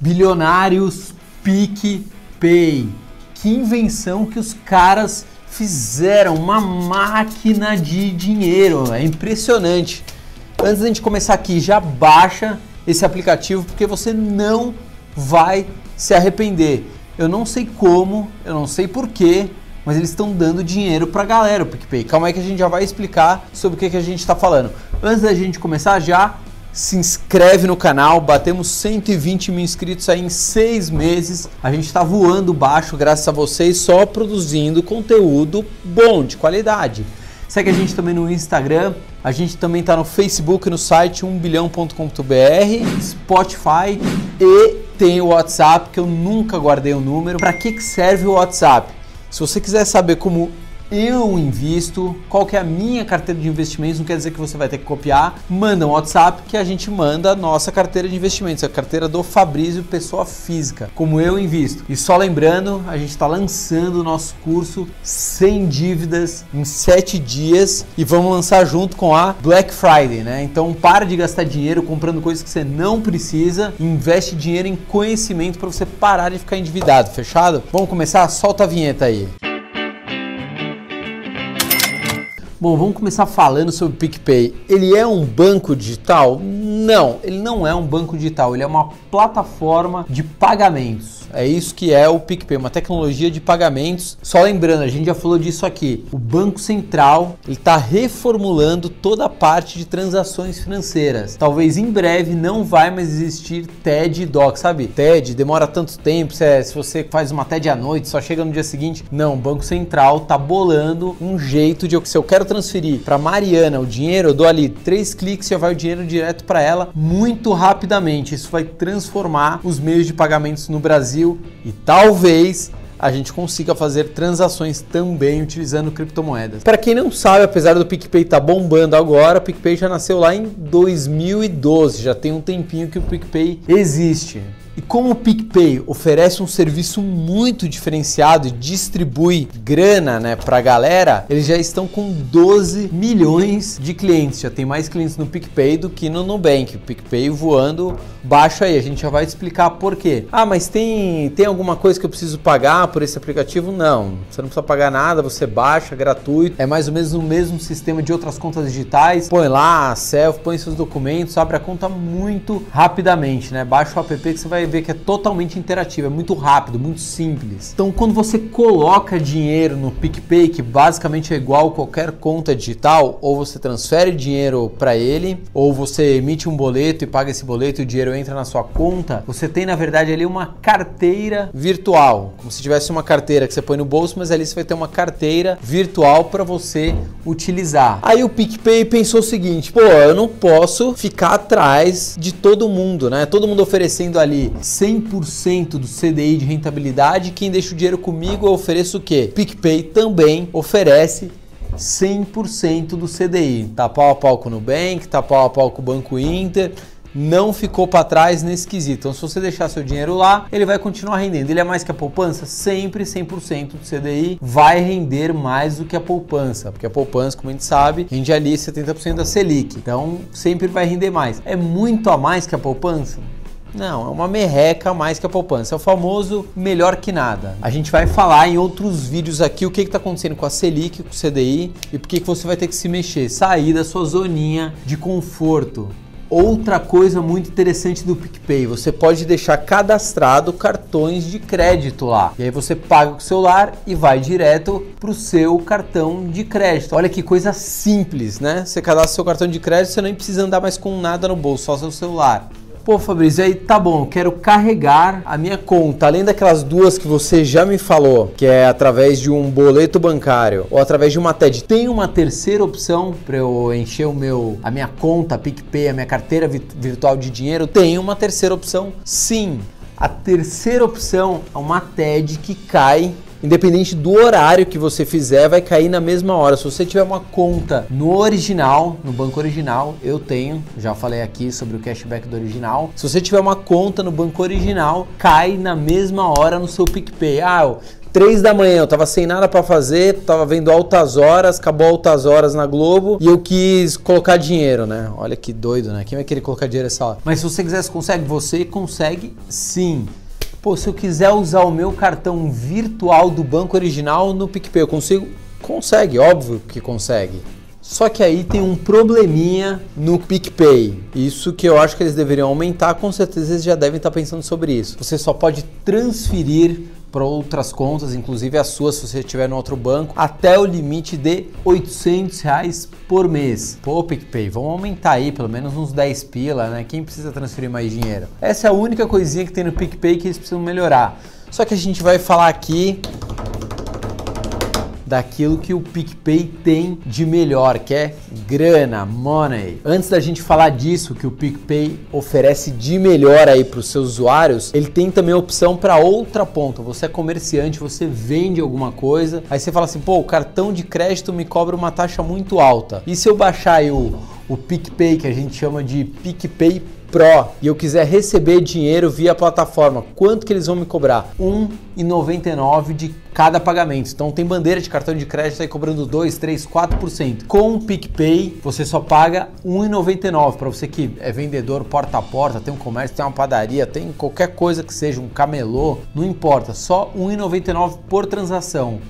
Bilionários PicPay. Que invenção que os caras fizeram, uma máquina de dinheiro. É impressionante. Antes da gente começar aqui, já baixa esse aplicativo porque você não vai se arrepender. Eu não sei como, eu não sei porquê, mas eles estão dando dinheiro para a galera, o PicPay. Calma aí que a gente já vai explicar sobre o que, que a gente está falando. Antes da gente começar, já se inscreve no canal, batemos 120 mil inscritos aí em seis meses. A gente está voando baixo graças a vocês, só produzindo conteúdo bom, de qualidade. Segue a gente também no Instagram, a gente também está no Facebook, no site 1bilhão.com.br, Spotify e tem o WhatsApp que eu nunca guardei o número. Para que, que serve o WhatsApp? Se você quiser saber como eu invisto, qual que é a minha carteira de investimentos, não quer dizer que você vai ter que copiar, manda um WhatsApp que a gente manda a nossa carteira de investimentos, a carteira do Fabrício Pessoa Física, como eu invisto. E só lembrando, a gente está lançando o nosso curso sem dívidas em 7 dias e vamos lançar junto com a Black Friday, né? Então para de gastar dinheiro comprando coisas que você não precisa, investe dinheiro em conhecimento para você parar de ficar endividado, fechado? Vamos começar? Solta a vinheta aí. Bom, vamos começar falando sobre o PicPay. Ele é um banco digital? Não, ele não é um banco digital, ele é uma plataforma de pagamentos. É isso que é o PicPay, uma tecnologia de pagamentos. Só lembrando, a gente já falou disso aqui. O Banco Central está reformulando toda a parte de transações financeiras. Talvez em breve não vai mais existir TED e DOC, sabe? TED demora tanto tempo, se, é, se você faz uma TED à noite, só chega no dia seguinte. Não, o Banco Central tá bolando um jeito de se eu quero transferir para Mariana o dinheiro, eu dou ali três cliques e já vai o dinheiro direto para ela muito rapidamente. Isso vai transformar os meios de pagamentos no Brasil e talvez a gente consiga fazer transações também utilizando criptomoedas. Para quem não sabe, apesar do PicPay estar tá bombando agora, o PicPay já nasceu lá em 2012, já tem um tempinho que o PicPay existe. E como o PicPay oferece um serviço muito diferenciado e distribui grana né, para a galera, eles já estão com 12 milhões de clientes. Já tem mais clientes no PicPay do que no Nubank. O PicPay voando baixo aí. A gente já vai explicar por quê. Ah, mas tem, tem alguma coisa que eu preciso pagar por esse aplicativo? Não. Você não precisa pagar nada, você baixa, gratuito. É mais ou menos o mesmo sistema de outras contas digitais. Põe lá, self, põe seus documentos, abre a conta muito rapidamente, né? Baixa o app que você vai ver que é totalmente interativo, é muito rápido, muito simples. Então, quando você coloca dinheiro no PicPay, que basicamente é igual qualquer conta digital, ou você transfere dinheiro para ele, ou você emite um boleto e paga esse boleto e o dinheiro entra na sua conta, você tem na verdade ali uma carteira virtual, como se tivesse uma carteira que você põe no bolso, mas ali você vai ter uma carteira virtual para você utilizar. Aí o PicPay pensou o seguinte: pô, eu não posso ficar atrás de todo mundo, né? Todo mundo oferecendo ali 100% do CDI de rentabilidade. Quem deixa o dinheiro comigo, eu ofereço o quê? PicPay também oferece 100% do CDI. Tá pau a pau com o Nubank, tá pau a pau com o Banco Inter não ficou para trás nesse quesito. Então, se você deixar seu dinheiro lá, ele vai continuar rendendo. Ele é mais que a poupança? Sempre 100% do CDI vai render mais do que a poupança, porque a poupança, como a gente sabe, rende ali 70% da Selic. Então, sempre vai render mais. É muito a mais que a poupança? Não, é uma merreca mais que a poupança. É o famoso melhor que nada. A gente vai falar em outros vídeos aqui o que está acontecendo com a Selic, com o CDI e por que você vai ter que se mexer, sair da sua zoninha de conforto. Outra coisa muito interessante do PicPay, você pode deixar cadastrado cartões de crédito lá. E aí você paga com o celular e vai direto para o seu cartão de crédito. Olha que coisa simples, né? Você cadastra seu cartão de crédito, você nem precisa andar mais com nada no bolso, só seu celular. Pô, Fabrício, aí tá bom, quero carregar a minha conta, além daquelas duas que você já me falou, que é através de um boleto bancário ou através de uma TED. Tem uma terceira opção para eu encher o meu a minha conta PicPay, a minha carteira virtual de dinheiro? Tem uma terceira opção? Sim. A terceira opção é uma TED que cai independente do horário que você fizer, vai cair na mesma hora. Se você tiver uma conta no original, no banco original, eu tenho, já falei aqui sobre o cashback do original. Se você tiver uma conta no banco original, cai na mesma hora no seu PicPay. Ah, três da manhã, eu tava sem nada para fazer, tava vendo altas horas, acabou altas horas na Globo e eu quis colocar dinheiro, né? Olha que doido, né? Quem vai querer colocar dinheiro nessa hora? Mas se você quiser, você consegue? Você consegue sim. Pô, se eu quiser usar o meu cartão virtual do banco original no PicPay, eu consigo? Consegue, óbvio que consegue. Só que aí tem um probleminha no PicPay. Isso que eu acho que eles deveriam aumentar, com certeza eles já devem estar pensando sobre isso. Você só pode transferir para outras contas, inclusive a sua se você estiver no outro banco, até o limite de 800 reais por mês. Pô, PicPay, vamos aumentar aí pelo menos uns 10 pila, né? Quem precisa transferir mais dinheiro? Essa é a única coisinha que tem no PicPay que eles precisam melhorar. Só que a gente vai falar aqui daquilo que o PicPay tem de melhor, que é grana, money. Antes da gente falar disso, que o PicPay oferece de melhor aí para os seus usuários, ele tem também opção para outra ponta. Você é comerciante, você vende alguma coisa, aí você fala assim, pô, o cartão de crédito me cobra uma taxa muito alta. E se eu baixar aí o, o PicPay, que a gente chama de PicPay Pro e eu quiser receber dinheiro via plataforma, quanto que eles vão me cobrar? R$ 1,99 de cada pagamento. Então tem bandeira de cartão de crédito aí cobrando 2, 3, 4%. Com o PicPay, você só paga R$ 1,99 para você que é vendedor porta a porta, tem um comércio, tem uma padaria, tem qualquer coisa que seja um camelô, não importa, só R$ 1,99 por transação.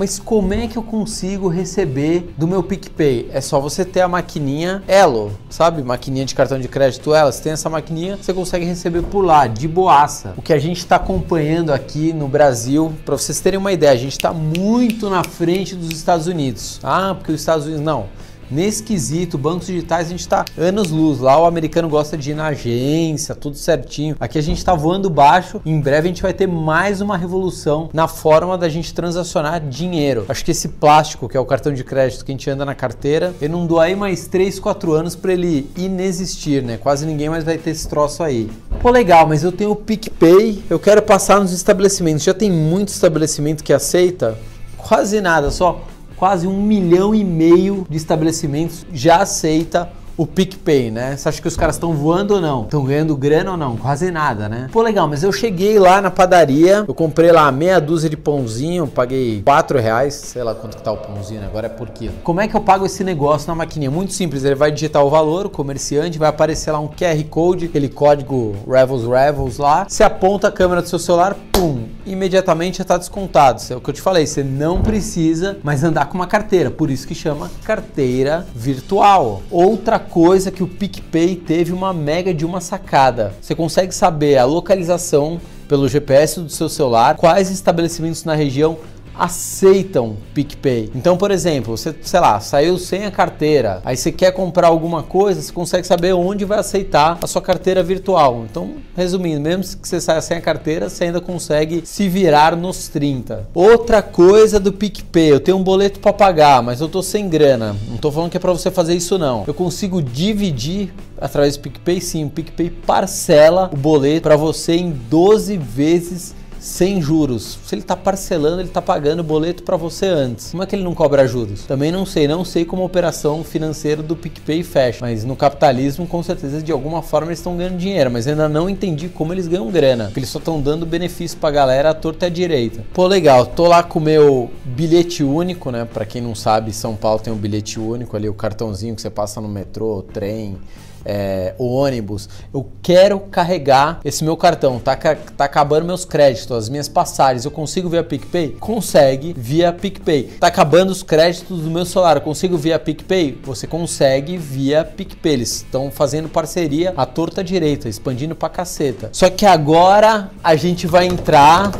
Mas como é que eu consigo receber do meu PicPay? É só você ter a maquininha Elo, sabe? Maquininha de cartão de crédito Elo. Você tem essa maquininha, você consegue receber por lá, de boaça. O que a gente está acompanhando aqui no Brasil, para vocês terem uma ideia, a gente está muito na frente dos Estados Unidos. Ah, porque os Estados Unidos não. Nesse quesito, bancos digitais, a gente está anos luz. Lá o americano gosta de ir na agência, tudo certinho. Aqui a gente está voando baixo. Em breve a gente vai ter mais uma revolução na forma da gente transacionar dinheiro. Acho que esse plástico, que é o cartão de crédito que a gente anda na carteira, ele não aí mais 3, 4 anos para ele inexistir, né? Quase ninguém mais vai ter esse troço aí. Pô, legal, mas eu tenho o PicPay, eu quero passar nos estabelecimentos. Já tem muito estabelecimento que aceita? Quase nada, só quase um milhão e meio de estabelecimentos já aceita o PicPay, né? Você acha que os caras estão voando ou não? Estão ganhando grana ou não? Quase nada, né? Pô, legal, mas eu cheguei lá na padaria, eu comprei lá meia dúzia de pãozinho, paguei 4 reais, sei lá quanto que tá o pãozinho, agora é por quilo. Como é que eu pago esse negócio na maquininha? Muito simples, ele vai digitar o valor, o comerciante, vai aparecer lá um QR Code, aquele código Revels Revels lá, você aponta a câmera do seu celular, pum, imediatamente já está descontado. Isso é o que eu te falei, você não precisa mais andar com uma carteira, por isso que chama carteira virtual. Outra coisa que o PicPay teve uma mega de uma sacada. Você consegue saber a localização pelo GPS do seu celular, quais estabelecimentos na região aceitam PicPay. Então, por exemplo, você, sei lá, saiu sem a carteira, aí você quer comprar alguma coisa, você consegue saber onde vai aceitar a sua carteira virtual. Então, resumindo, mesmo que você saia sem a carteira, você ainda consegue se virar nos 30. Outra coisa do PicPay, eu tenho um boleto para pagar, mas eu tô sem grana. Não tô falando que é para você fazer isso não. Eu consigo dividir através do PicPay, sim, o PicPay parcela o boleto para você em 12 vezes sem juros. Se ele está parcelando, ele está pagando o boleto para você antes. Como é que ele não cobra juros? Também não sei, não sei como a operação financeira do PicPay fecha, mas no capitalismo, com certeza, de alguma forma eles estão ganhando dinheiro, mas ainda não entendi como eles ganham grana, porque eles só estão dando benefício para a galera à torta e à direita. Pô, legal, tô lá com o meu bilhete único, né? Para quem não sabe, São Paulo tem um bilhete único ali, o cartãozinho que você passa no metrô, trem, é, o ônibus, eu quero carregar esse meu cartão, tá, tá acabando meus créditos, as minhas passagens, eu consigo via PicPay? Consegue via PicPay. Tá acabando os créditos do meu celular, eu consigo via PicPay? Você consegue via PicPay. Eles estão fazendo parceria à torta direita, expandindo pra caceta. Só que agora a gente vai entrar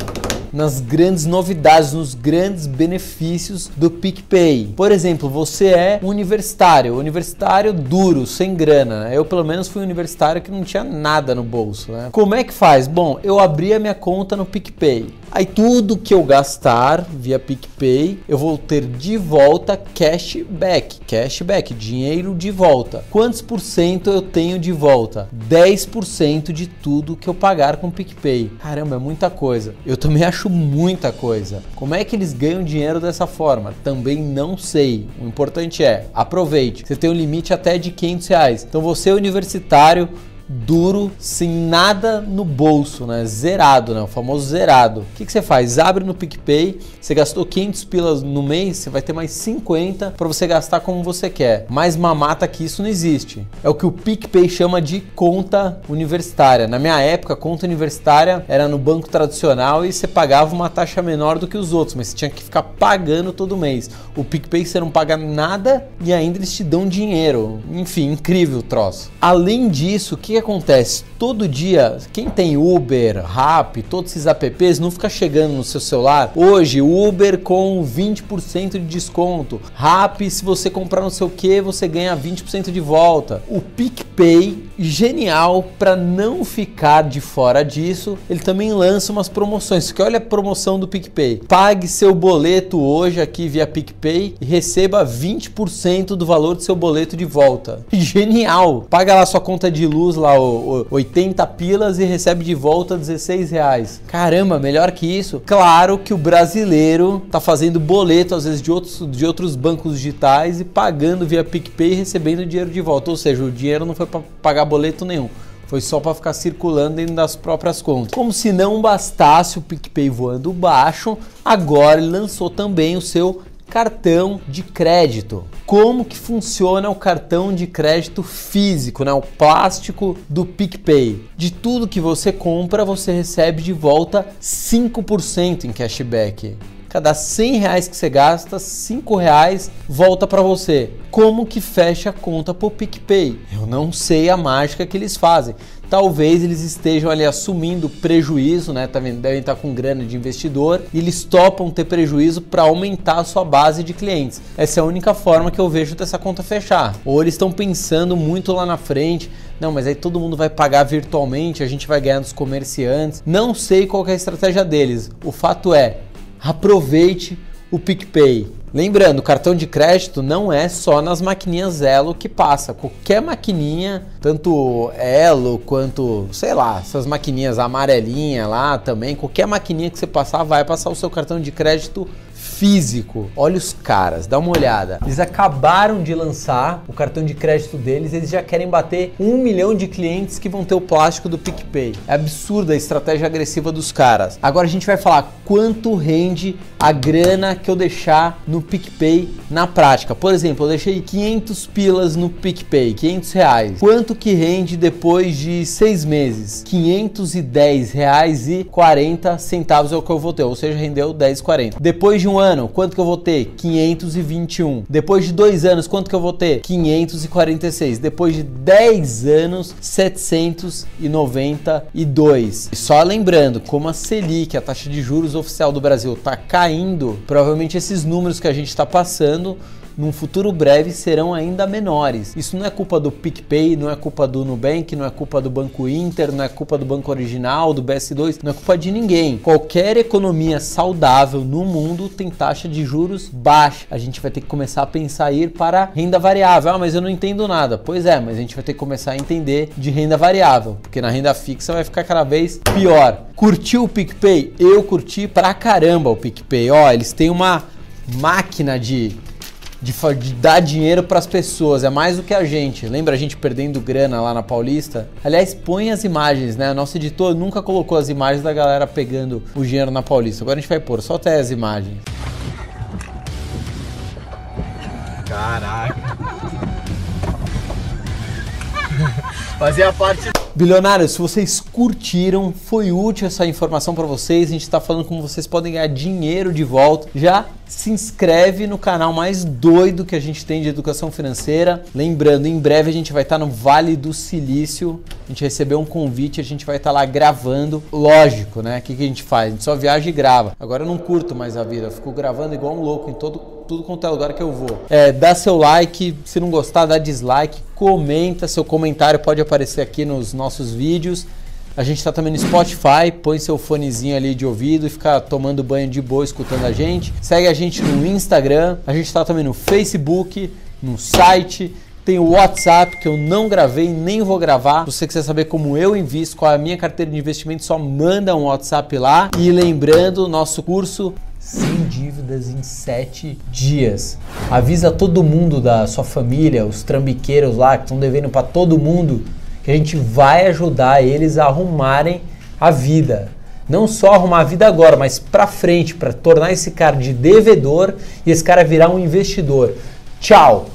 nas grandes novidades, nos grandes benefícios do PicPay. Por exemplo, você é universitário, universitário duro, sem grana. Né? Eu, pelo menos, fui universitário que não tinha nada no bolso. Né? Como é que faz? Bom, eu abri a minha conta no PicPay. Aí tudo que eu gastar via PicPay, eu vou ter de volta cashback. Cashback, dinheiro de volta. Quantos por cento eu tenho de volta? 10% de tudo que eu pagar com PicPay. Caramba, é muita coisa. Eu também acho muita coisa. Como é que eles ganham dinheiro dessa forma? Também não sei. O importante é, aproveite. Você tem um limite até de 500 reais. Então você é universitário, duro, sem nada no bolso, né? Zerado, né? O famoso zerado. O que, que você faz? Abre no PicPay, você gastou 500 pilas no mês, você vai ter mais 50 para você gastar como você quer. Mais mamata que isso não existe. É o que o PicPay chama de conta universitária. Na minha época, conta universitária era no banco tradicional e você pagava uma taxa menor do que os outros, mas você tinha que ficar pagando todo mês. O PicPay você não paga nada e ainda eles te dão dinheiro. Enfim, incrível o troço. Além disso, o que acontece? Todo dia, quem tem Uber, Rap, todos esses apps, não fica chegando no seu celular. Hoje, Uber com 20% de desconto. Rap, se você comprar não sei o que, você ganha 20% de volta. O PicPay, genial para não ficar de fora disso, ele também lança umas promoções. Que olha a promoção do PicPay. Pague seu boleto hoje aqui via PicPay e receba 20% do valor do seu boleto de volta. Genial! Paga lá sua conta de luz lá, o, o 80 pilas e recebe de volta 16 reais. Caramba, melhor que isso. Claro que o brasileiro tá fazendo boleto, às vezes, de outros, de outros bancos digitais e pagando via PicPay e recebendo dinheiro de volta. Ou seja, o dinheiro não foi para pagar boleto nenhum. Foi só para ficar circulando dentro das próprias contas. Como se não bastasse o PicPay voando baixo, agora ele lançou também o seu cartão de crédito. Como que funciona o cartão de crédito físico, né? o plástico do PicPay? De tudo que você compra, você recebe de volta 5% em cashback. Cada 100 reais que você gasta, 5 reais volta para você. Como que fecha a conta pro PicPay? Eu não sei a mágica que eles fazem talvez eles estejam ali assumindo prejuízo, né? Tá devem estar com grana de investidor e eles topam ter prejuízo para aumentar a sua base de clientes. Essa é a única forma que eu vejo dessa conta fechar. Ou eles estão pensando muito lá na frente. Não, mas aí todo mundo vai pagar virtualmente, a gente vai ganhar dos comerciantes. Não sei qual é a estratégia deles. O fato é, aproveite o PicPay. Lembrando, cartão de crédito não é só nas maquininhas Elo que passa. Qualquer maquininha, tanto Elo quanto, sei lá, essas maquininhas amarelinha lá também, qualquer maquininha que você passar vai passar o seu cartão de crédito físico. Olha os caras, dá uma olhada. Eles acabaram de lançar o cartão de crédito deles, eles já querem bater um milhão de clientes que vão ter o plástico do PicPay. É absurda a estratégia agressiva dos caras. Agora a gente vai falar quanto rende a grana que eu deixar no PicPay na prática. Por exemplo, eu deixei 500 pilas no PicPay, 500 reais. Quanto que rende depois de seis meses? 510 reais e 40 centavos é o que eu vou ter, ou seja, rendeu 10,40. Depois de um ano, quanto que eu vou ter? 521. Depois de dois anos, quanto que eu vou ter? 546. Depois de 10 anos, 792. E só lembrando, como a Selic, a taxa de juros oficial do Brasil, está caindo, provavelmente esses números que a gente está passando num futuro breve serão ainda menores. Isso não é culpa do PicPay, não é culpa do Nubank, não é culpa do Banco Inter, não é culpa do Banco Original, do BS2, não é culpa de ninguém. Qualquer economia saudável no mundo tem taxa de juros baixa. A gente vai ter que começar a pensar ir para renda variável. Ah, mas eu não entendo nada. Pois é, mas a gente vai ter que começar a entender de renda variável, porque na renda fixa vai ficar cada vez pior. Curtiu o PicPay? Eu curti pra caramba o PicPay. Ó, eles têm uma máquina de de, de dar dinheiro para as pessoas, é mais do que a gente. Lembra a gente perdendo grana lá na Paulista? Aliás, põe as imagens, né? Nosso editor nunca colocou as imagens da galera pegando o dinheiro na Paulista. Agora a gente vai pôr, só até as imagens. Caraca. Fazia parte. Bilionários, se vocês curtiram, foi útil essa informação para vocês. A gente está falando como vocês podem ganhar dinheiro de volta. Já se inscreve no canal mais doido que a gente tem de educação financeira. Lembrando, em breve a gente vai estar no Vale do Silício. A gente recebeu um convite, a gente vai estar lá gravando. Lógico, né? O que, que a gente faz? A gente só viaja e grava. Agora eu não curto mais a vida, eu fico gravando igual um louco em todo, tudo quanto é lugar que eu vou. É, dá seu like, se não gostar, dá dislike, comenta, seu comentário pode aparecer aqui nos nossos vídeos. A gente está também no Spotify, põe seu fonezinho ali de ouvido e fica tomando banho de boa escutando a gente. Segue a gente no Instagram, a gente está também no Facebook, no site. Tem o WhatsApp que eu não gravei nem vou gravar. Se você quiser saber como eu invisto, qual é a minha carteira de investimento, só manda um WhatsApp lá. E lembrando, nosso curso sem dívidas em 7 dias. Avisa todo mundo da sua família, os trambiqueiros lá que estão devendo para todo mundo que a gente vai ajudar eles a arrumarem a vida. Não só arrumar a vida agora, mas para frente, para tornar esse cara de devedor e esse cara virar um investidor. Tchau!